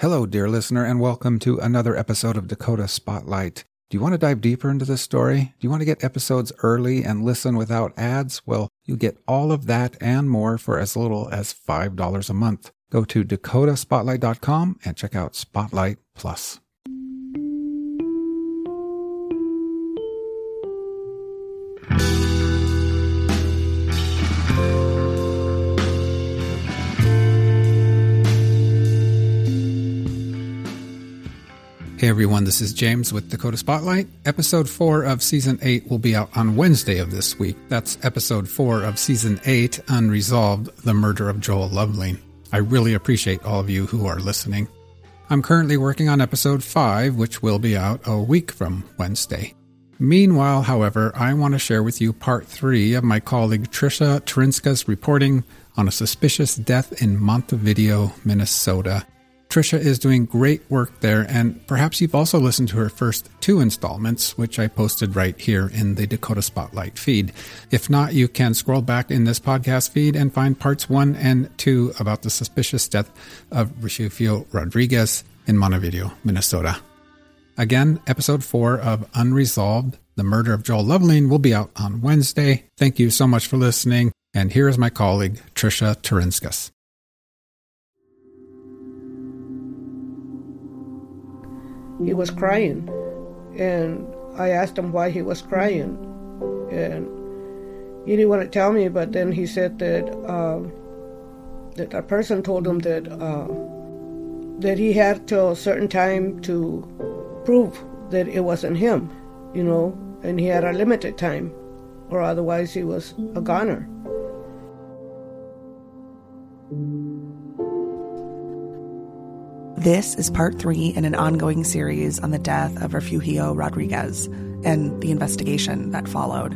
Hello, dear listener, and welcome to another episode of Dakota Spotlight. Do you want to dive deeper into this story? Do you want to get episodes early and listen without ads? Well, you get all of that and more for as little as $5 a month. Go to dakotaspotlight.com and check out Spotlight Plus. Hey everyone, this is James with Dakota Spotlight. Episode 4 of Season 8 will be out on Wednesday of this week. That's Episode 4 of Season 8, Unresolved The Murder of Joel Lovelien. I really appreciate all of you who are listening. I'm currently working on Episode 5, which will be out a week from Wednesday. Meanwhile, however, I want to share with you Part 3 of my colleague Trisha Taurinska's reporting on a suspicious death in Montevideo, Minnesota. Trisha is doing great work there, and perhaps you've also listened to her first two installments, which I posted right here in the Dakota Spotlight feed. If not, you can scroll back in this podcast feed and find parts one and two about the suspicious death of Refugio Rodriguez in Montevideo, Minnesota. Again, episode four of Unresolved, the murder of Joel Lovelien, will be out on Wednesday. Thank you so much for listening, and here is my colleague, Trisha Taurinskas. He was crying. And I asked him why he was crying. And he didn't want to tell me, but then he said that uh, that a person told him that uh, that he had till a certain time to prove that it wasn't him, you know, and he had a limited time, or otherwise he was a goner. This is part three in an ongoing series on the death of Refugio Rodriguez and the investigation that followed.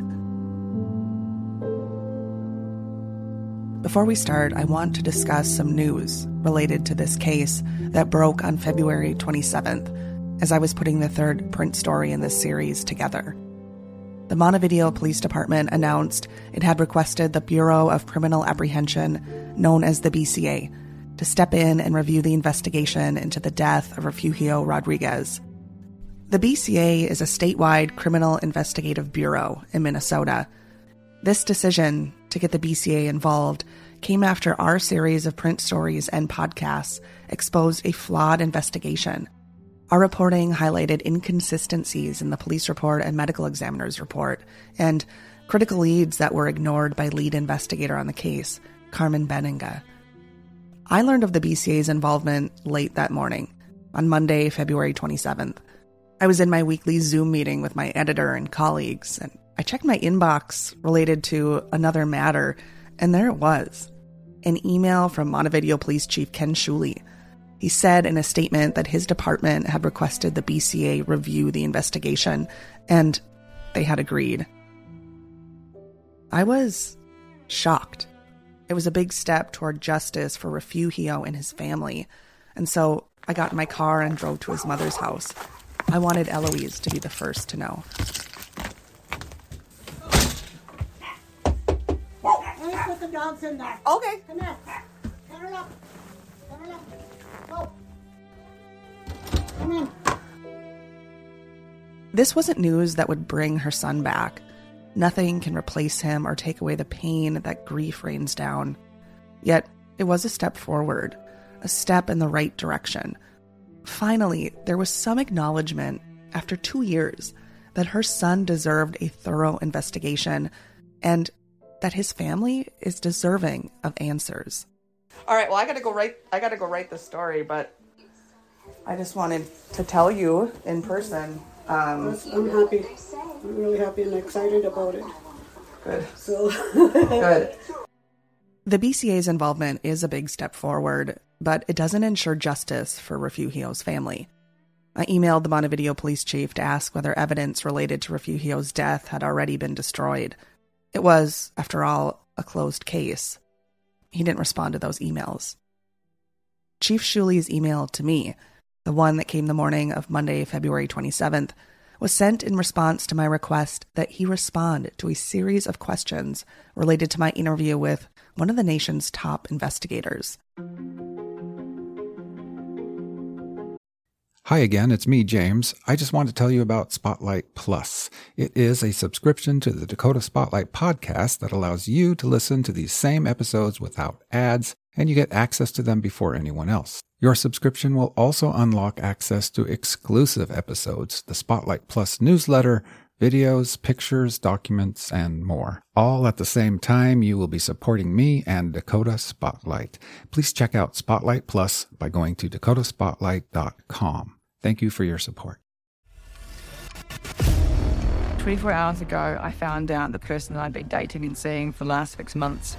Before we start, I want to discuss some news related to this case that broke on February 27th as I was putting the third print story in this series together. The Montevideo Police Department announced it had requested the Bureau of Criminal Apprehension, known as the BCA, to step in and review the investigation into the death of Refugio Rodriguez. The BCA is a statewide criminal investigative bureau in Minnesota. This decision to get the BCA involved came after our series of print stories and podcasts exposed a flawed investigation. Our reporting highlighted inconsistencies in the police report and medical examiner's report, and critical leads that were ignored by lead investigator on the case, Carmen Beninga. I learned of the BCA's involvement late that morning, on Monday, February 27th. I was in my weekly Zoom meeting with my editor and colleagues, and I checked my inbox related to another matter, and there it was an email from Montevideo Police Chief Ken Schuele. He said in a statement that his department had requested the BCA review the investigation, and they had agreed. I was shocked. It was a big step toward justice for Refugio and his family. And so I got in my car and drove to his mother's house. I wanted Eloise to be the first to know. Let put the dogs in there. Okay. Come here. Cuddle up. Cuddle up. Go. Come in. This wasn't news that would bring her son back. Nothing can replace him or take away the pain that grief rains down. Yet, it was a step forward, a step in the right direction. Finally, there was some acknowledgement, after two years, that her son deserved a thorough investigation and that his family is deserving of answers. All right, well, I gotta go write. I gotta go write the story, but I just wanted to tell you in person. Um, I'm happy. I'm really happy and excited about it. good. So, Good. The BCA's involvement is a big step forward, but it doesn't ensure justice for Refugio's family. I emailed the Montevideo police chief to ask whether evidence related to Refugio's death had already been destroyed. It was, after all, a closed case. He didn't respond to those emails. Chief Schuele's email to me, the one that came the morning of Monday, February 27th, was sent in response to my request that he respond to a series of questions related to my interview with one of the nation's top investigators. Hi again, it's me, James. I just want to tell you about Spotlight Plus. It is a subscription to the Dakota Spotlight podcast that allows you to listen to these same episodes without ads, and you get access to them before anyone else. Your subscription will also unlock access to exclusive episodes, the Spotlight Plus newsletter, videos, pictures, documents, and more. All at the same time, you will be supporting me and Dakota Spotlight. Please check out Spotlight Plus by going to dakotaspotlight.com. Thank you for your support. 24 hours ago, I found out the person I'd been dating and seeing for the last six months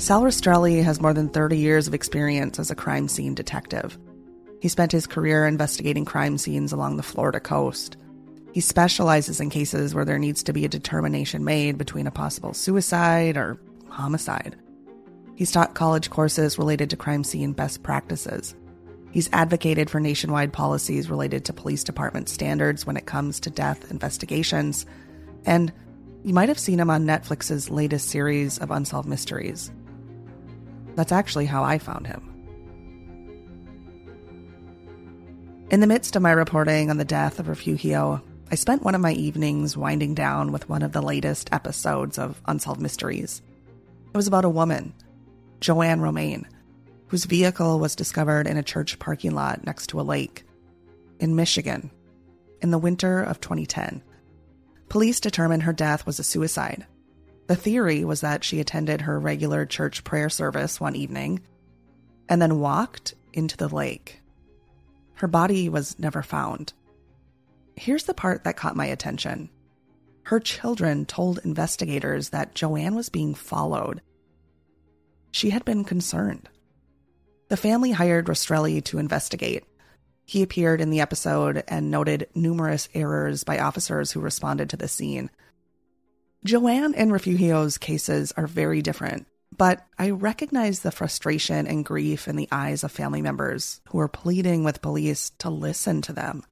Sal Rastrelli has more than 30 years of experience as a crime scene detective. He spent his career investigating crime scenes along the Florida coast. He specializes in cases where there needs to be a determination made between a possible suicide or homicide. He's taught college courses related to crime scene best practices. He's advocated for nationwide policies related to police department standards when it comes to death investigations. And you might have seen him on Netflix's latest series of Unsolved Mysteries. That's actually how I found him. In the midst of my reporting on the death of Refugio, I spent one of my evenings winding down with one of the latest episodes of Unsolved Mysteries. It was about a woman, Joanne Romain, whose vehicle was discovered in a church parking lot next to a lake in Michigan in the winter of 2010. Police determined her death was a suicide. The theory was that she attended her regular church prayer service one evening and then walked into the lake. Her body was never found. Here's the part that caught my attention. Her children told investigators that Joanne was being followed. She had been concerned. The family hired Rastrelli to investigate. He appeared in the episode and noted numerous errors by officers who responded to the scene. Joanne and Refugio's cases are very different, but I recognize the frustration and grief in the eyes of family members who are pleading with police to listen to them.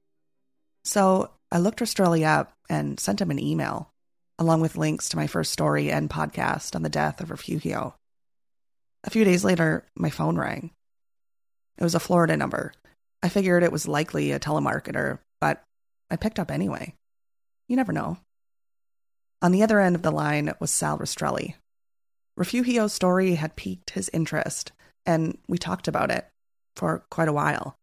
So I looked Rastrelli up and sent him an email, along with links to my first story and podcast on the death of Refugio. A few days later, my phone rang. It was a Florida number. I figured it was likely a telemarketer, but I picked up anyway. You never know. On the other end of the line was Sal Rastrelli. Refugio's story had piqued his interest, and we talked about it for quite a while.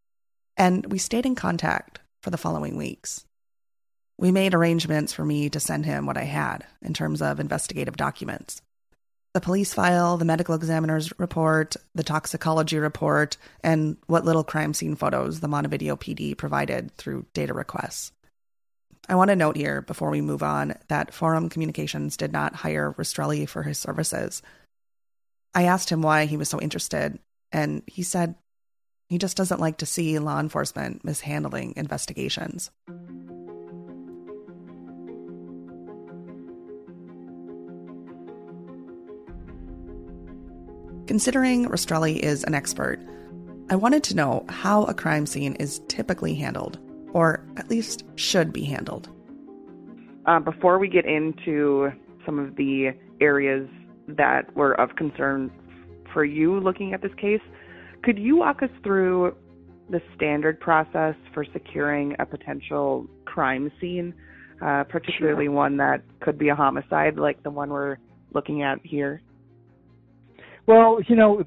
And we stayed in contact for the following weeks. We made arrangements for me to send him what I had in terms of investigative documents the police file, the medical examiner's report, the toxicology report, and what little crime scene photos the Montevideo PD provided through data requests. I want to note here before we move on that Forum Communications did not hire Rastrelli for his services. I asked him why he was so interested, and he said he just doesn't like to see law enforcement mishandling investigations. Considering Rastrelli is an expert, I wanted to know how a crime scene is typically handled, or at least should be handled. Uh, before we get into some of the areas that were of concern for you looking at this case, could you walk us through the standard process for securing a potential crime scene, uh, particularly one that could be a homicide like the one we're looking at here? Well, you know,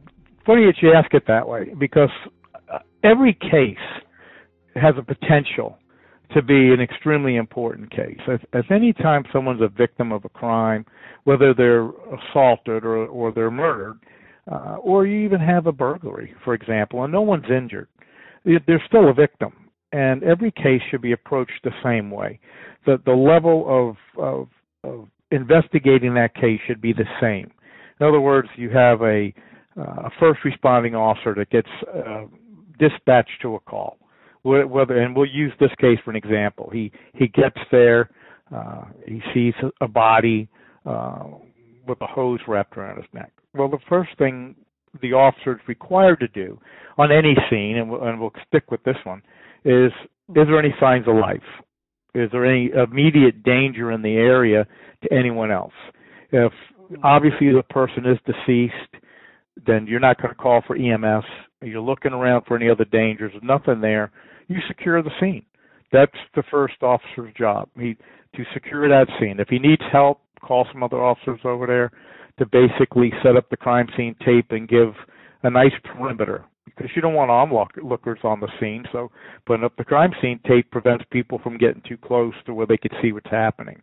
funny that you ask it that way because uh, every case has a potential to be an extremely important case. If, if any time someone's a victim of a crime, whether they're assaulted or, or they're murdered, uh, or you even have a burglary, for example, and no one's injured, they're still a victim. And every case should be approached the same way. The the level of of, of investigating that case should be the same. In other words, you have a, uh, a first responding officer that gets uh, dispatched to a call. Whether and we'll use this case for an example. He he gets there, uh, he sees a body uh, with a hose wrapped around his neck. Well, the first thing the officer is required to do on any scene, and we'll, and we'll stick with this one, is is there any signs of life? Is there any immediate danger in the area to anyone else? If obviously the person is deceased, then you're not going to call for EMS. You're looking around for any other dangers. Nothing there. You secure the scene. That's the first officer's job. He to secure that scene. If he needs help, call some other officers over there to basically set up the crime scene tape and give a nice perimeter because you don't want onlookers on the scene. So putting up the crime scene tape prevents people from getting too close to where they could see what's happening.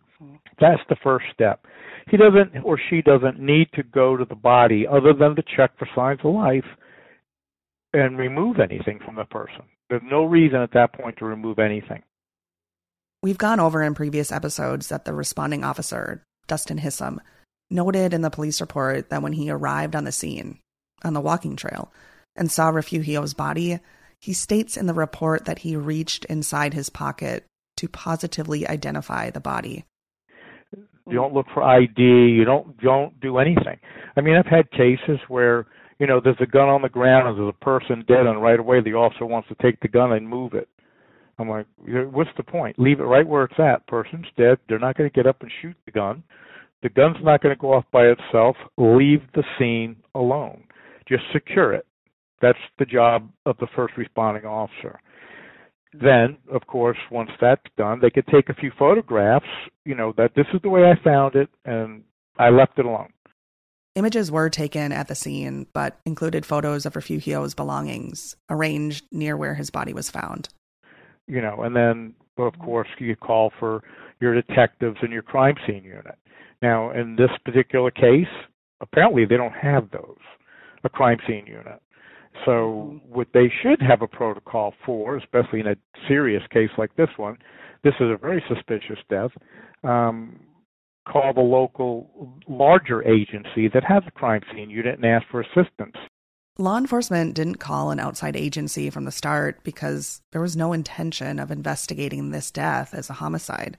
That's the first step. He doesn't or she doesn't need to go to the body other than to check for signs of life and remove anything from the person. There's no reason at that point to remove anything. We've gone over in previous episodes that the responding officer, Dustin Hissom, noted in the police report that when he arrived on the scene, on the walking trail, and saw Refugio's body, he states in the report that he reached inside his pocket to positively identify the body. You don't look for ID. You don't don't do anything. I mean, I've had cases where you know there's a gun on the ground and there's a person dead, and right away the officer wants to take the gun and move it. I'm like, what's the point? Leave it right where it's at. Person's dead. They're not going to get up and shoot the gun. The gun's not going to go off by itself. Leave the scene alone. Just secure it. That's the job of the first responding officer. Then, of course, once that's done, they could take a few photographs, you know, that this is the way I found it and I left it alone. Images were taken at the scene, but included photos of Refugio's belongings arranged near where his body was found. You know, and then, of course, you call for your detectives and your crime scene unit. Now, in this particular case, apparently they don't have those, a crime scene unit. So, what they should have a protocol for, especially in a serious case like this one, this is a very suspicious death. Um, call the local larger agency that has a crime scene unit and ask for assistance. Law enforcement didn't call an outside agency from the start because there was no intention of investigating this death as a homicide.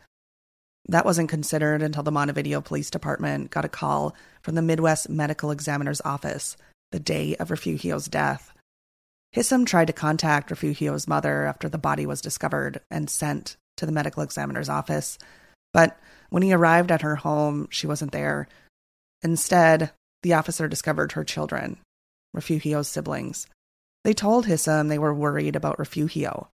That wasn't considered until the Montevideo Police Department got a call from the Midwest Medical Examiner's Office the day of Refugio's death. Hissom tried to contact Refugio's mother after the body was discovered and sent to the medical examiner's office, but when he arrived at her home, she wasn't there. Instead, the officer discovered her children, Refugio's siblings. They told Hissom they were worried about Refugio,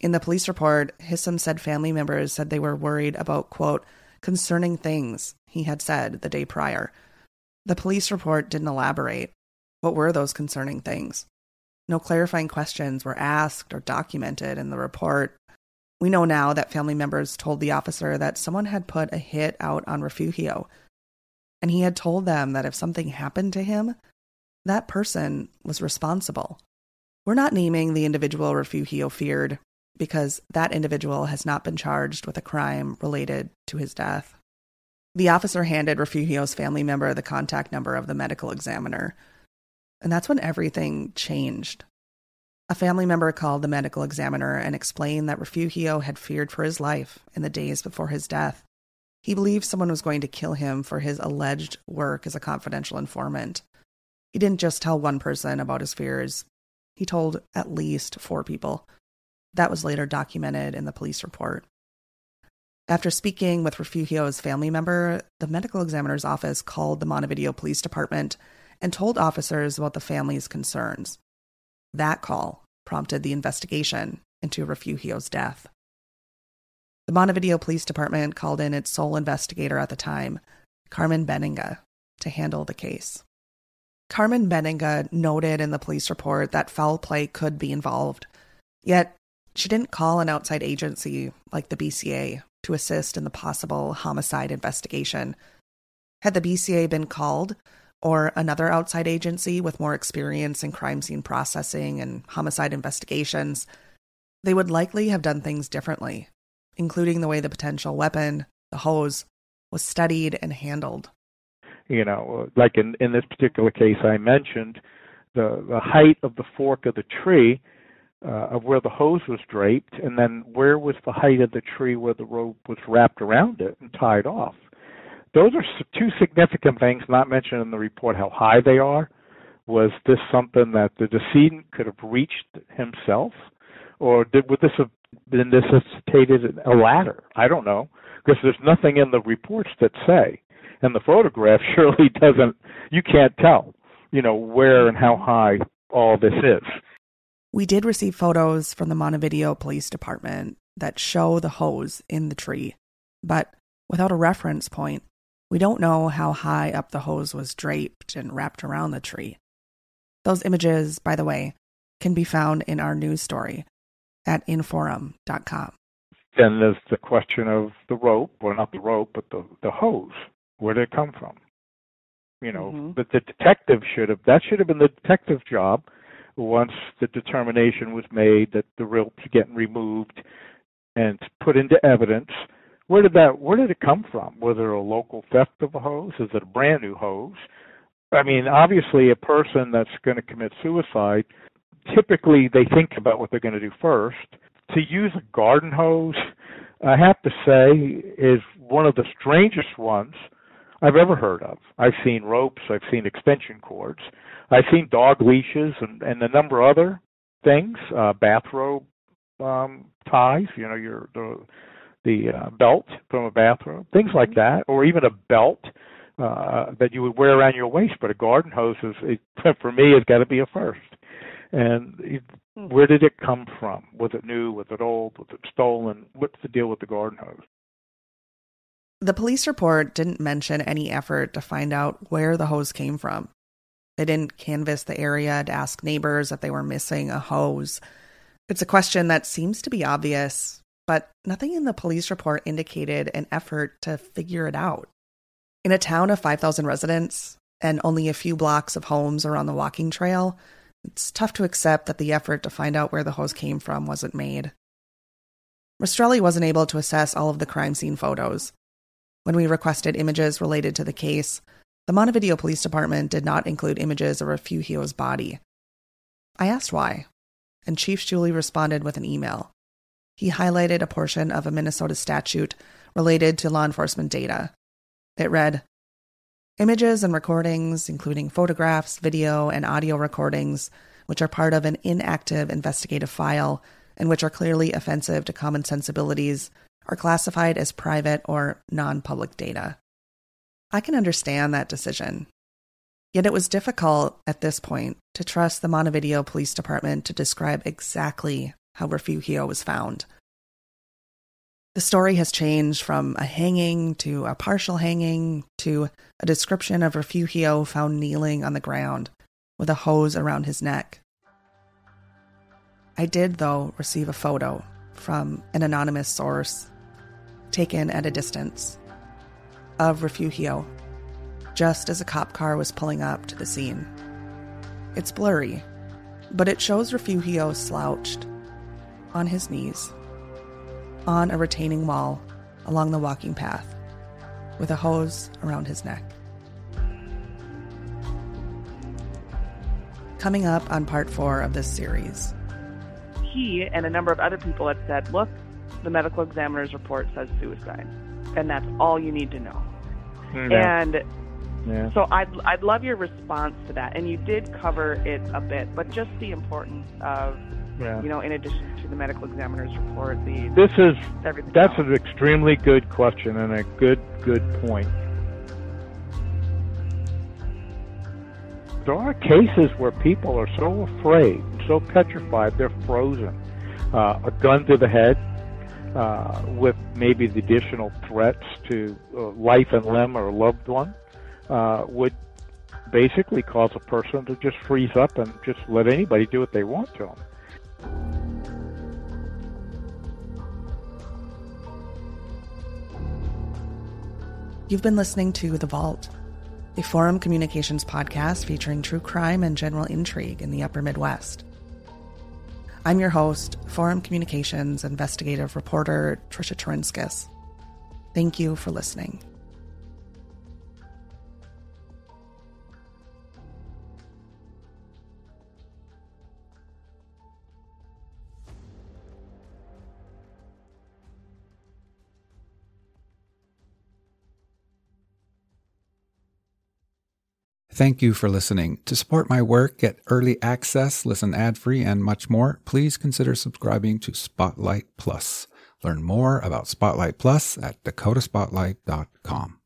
in the police report, Hissom said family members said they were worried about, quote, concerning things he had said the day prior. The police report didn't elaborate. What were those concerning things? No clarifying questions were asked or documented in the report. We know now that family members told the officer that someone had put a hit out on Refugio, and he had told them that if something happened to him, that person was responsible. We're not naming the individual Refugio feared because that individual has not been charged with a crime related to his death. The officer handed Refugio's family member the contact number of the medical examiner. And that's when everything changed. A family member called the medical examiner and explained that Refugio had feared for his life in the days before his death. He believed someone was going to kill him for his alleged work as a confidential informant. He didn't just tell one person about his fears, he told at least four people. That was later documented in the police report. After speaking with Refugio's family member, the medical examiner's office called the Montevideo Police Department and told officers about the family's concerns. That call prompted the investigation into Refugio's death. The Montevideo Police Department called in its sole investigator at the time, Carmen Benninga, to handle the case. Carmen Benninga noted in the police report that foul play could be involved. Yet, she didn't call an outside agency like the BCA to assist in the possible homicide investigation. Had the BCA been called, or another outside agency with more experience in crime scene processing and homicide investigations, they would likely have done things differently, including the way the potential weapon, the hose, was studied and handled. You know, like in, in this particular case I mentioned, the, the height of the fork of the tree uh, of where the hose was draped, and then where was the height of the tree where the rope was wrapped around it and tied off. Those are two significant things not mentioned in the report. How high they are. Was this something that the decedent could have reached himself, or did, would this have been necessitated a ladder? I don't know because there's nothing in the reports that say, and the photograph surely doesn't. You can't tell, you know, where and how high all this is. We did receive photos from the Montevideo Police Department that show the hose in the tree, but without a reference point, we don't know how high up the hose was draped and wrapped around the tree. Those images, by the way, can be found in our news story at inforum.com. Then there's the question of the rope, well, not the rope, but the, the hose. Where did it come from? You know, mm-hmm. but the detective should have, that should have been the detective's job once the determination was made that the rope's getting removed and put into evidence. Where did that where did it come from? Was it a local theft of a hose? Is it a brand new hose? I mean, obviously a person that's going to commit suicide, typically they think about what they're going to do first. To use a garden hose, I have to say, is one of the strangest ones I've ever heard of. I've seen ropes, I've seen extension cords, I've seen dog leashes and, and a number of other things, uh, bathrobe um, ties, you know, your the the uh, belt from a bathrobe, things like mm-hmm. that, or even a belt uh, that you would wear around your waist. But a garden hose is, it, for me, has got to be a first. And it, hmm. where did it come from? Was it new? Was it old? Was it stolen? What's the deal with the garden hose? The police report didn't mention any effort to find out where the hose came from. They didn't canvass the area to ask neighbors if they were missing a hose. It's a question that seems to be obvious, but nothing in the police report indicated an effort to figure it out. In a town of 5,000 residents and only a few blocks of homes around the walking trail, it's tough to accept that the effort to find out where the hose came from wasn't made. Rastrelli wasn't able to assess all of the crime scene photos. When we requested images related to the case, the Montevideo Police Department did not include images of Refugio's body. I asked why, and Chief Schuele responded with an email. He highlighted a portion of a Minnesota statute related to law enforcement data. It read Images and recordings, including photographs, video, and audio recordings, which are part of an inactive investigative file and which are clearly offensive to common sensibilities, are classified as private or non public data. I can understand that decision. Yet it was difficult at this point to trust the Montevideo Police Department to describe exactly how Refugio was found. The story has changed from a hanging to a partial hanging to a description of Refugio found kneeling on the ground with a hose around his neck. I did, though, receive a photo from an anonymous source taken at a distance of Refugio just as a cop car was pulling up to the scene. It's blurry, but it shows Refugio slouched on his knees on a retaining wall along the walking path with a hose around his neck. Coming up on part four of this series. He and a number of other people had said, look, the medical examiner's report says suicide, and that's all you need to know. Mm-hmm. And yeah. so I'd I'd love your response to that. And you did cover it a bit, but just the importance of yeah. you know, in addition to the medical examiner's report, the this is that's else. an extremely good question and a good good point. There are cases where people are so afraid, so petrified, they're frozen. Uh, a gun to the head, uh, with maybe the additional threats to uh, life and limb or a loved one, uh, would basically cause a person to just freeze up and just let anybody do what they want to them. You've been listening to The Vault, a Forum Communications podcast featuring true crime and general intrigue in the upper Midwest. I'm your host, Forum Communications investigative reporter Trisha Taurinskas. Thank you for listening. Thank you for listening. To support my work, get early access, listen ad free, and much more, please consider subscribing to Spotlight Plus. Learn more about Spotlight Plus at dakotaspotlight.com.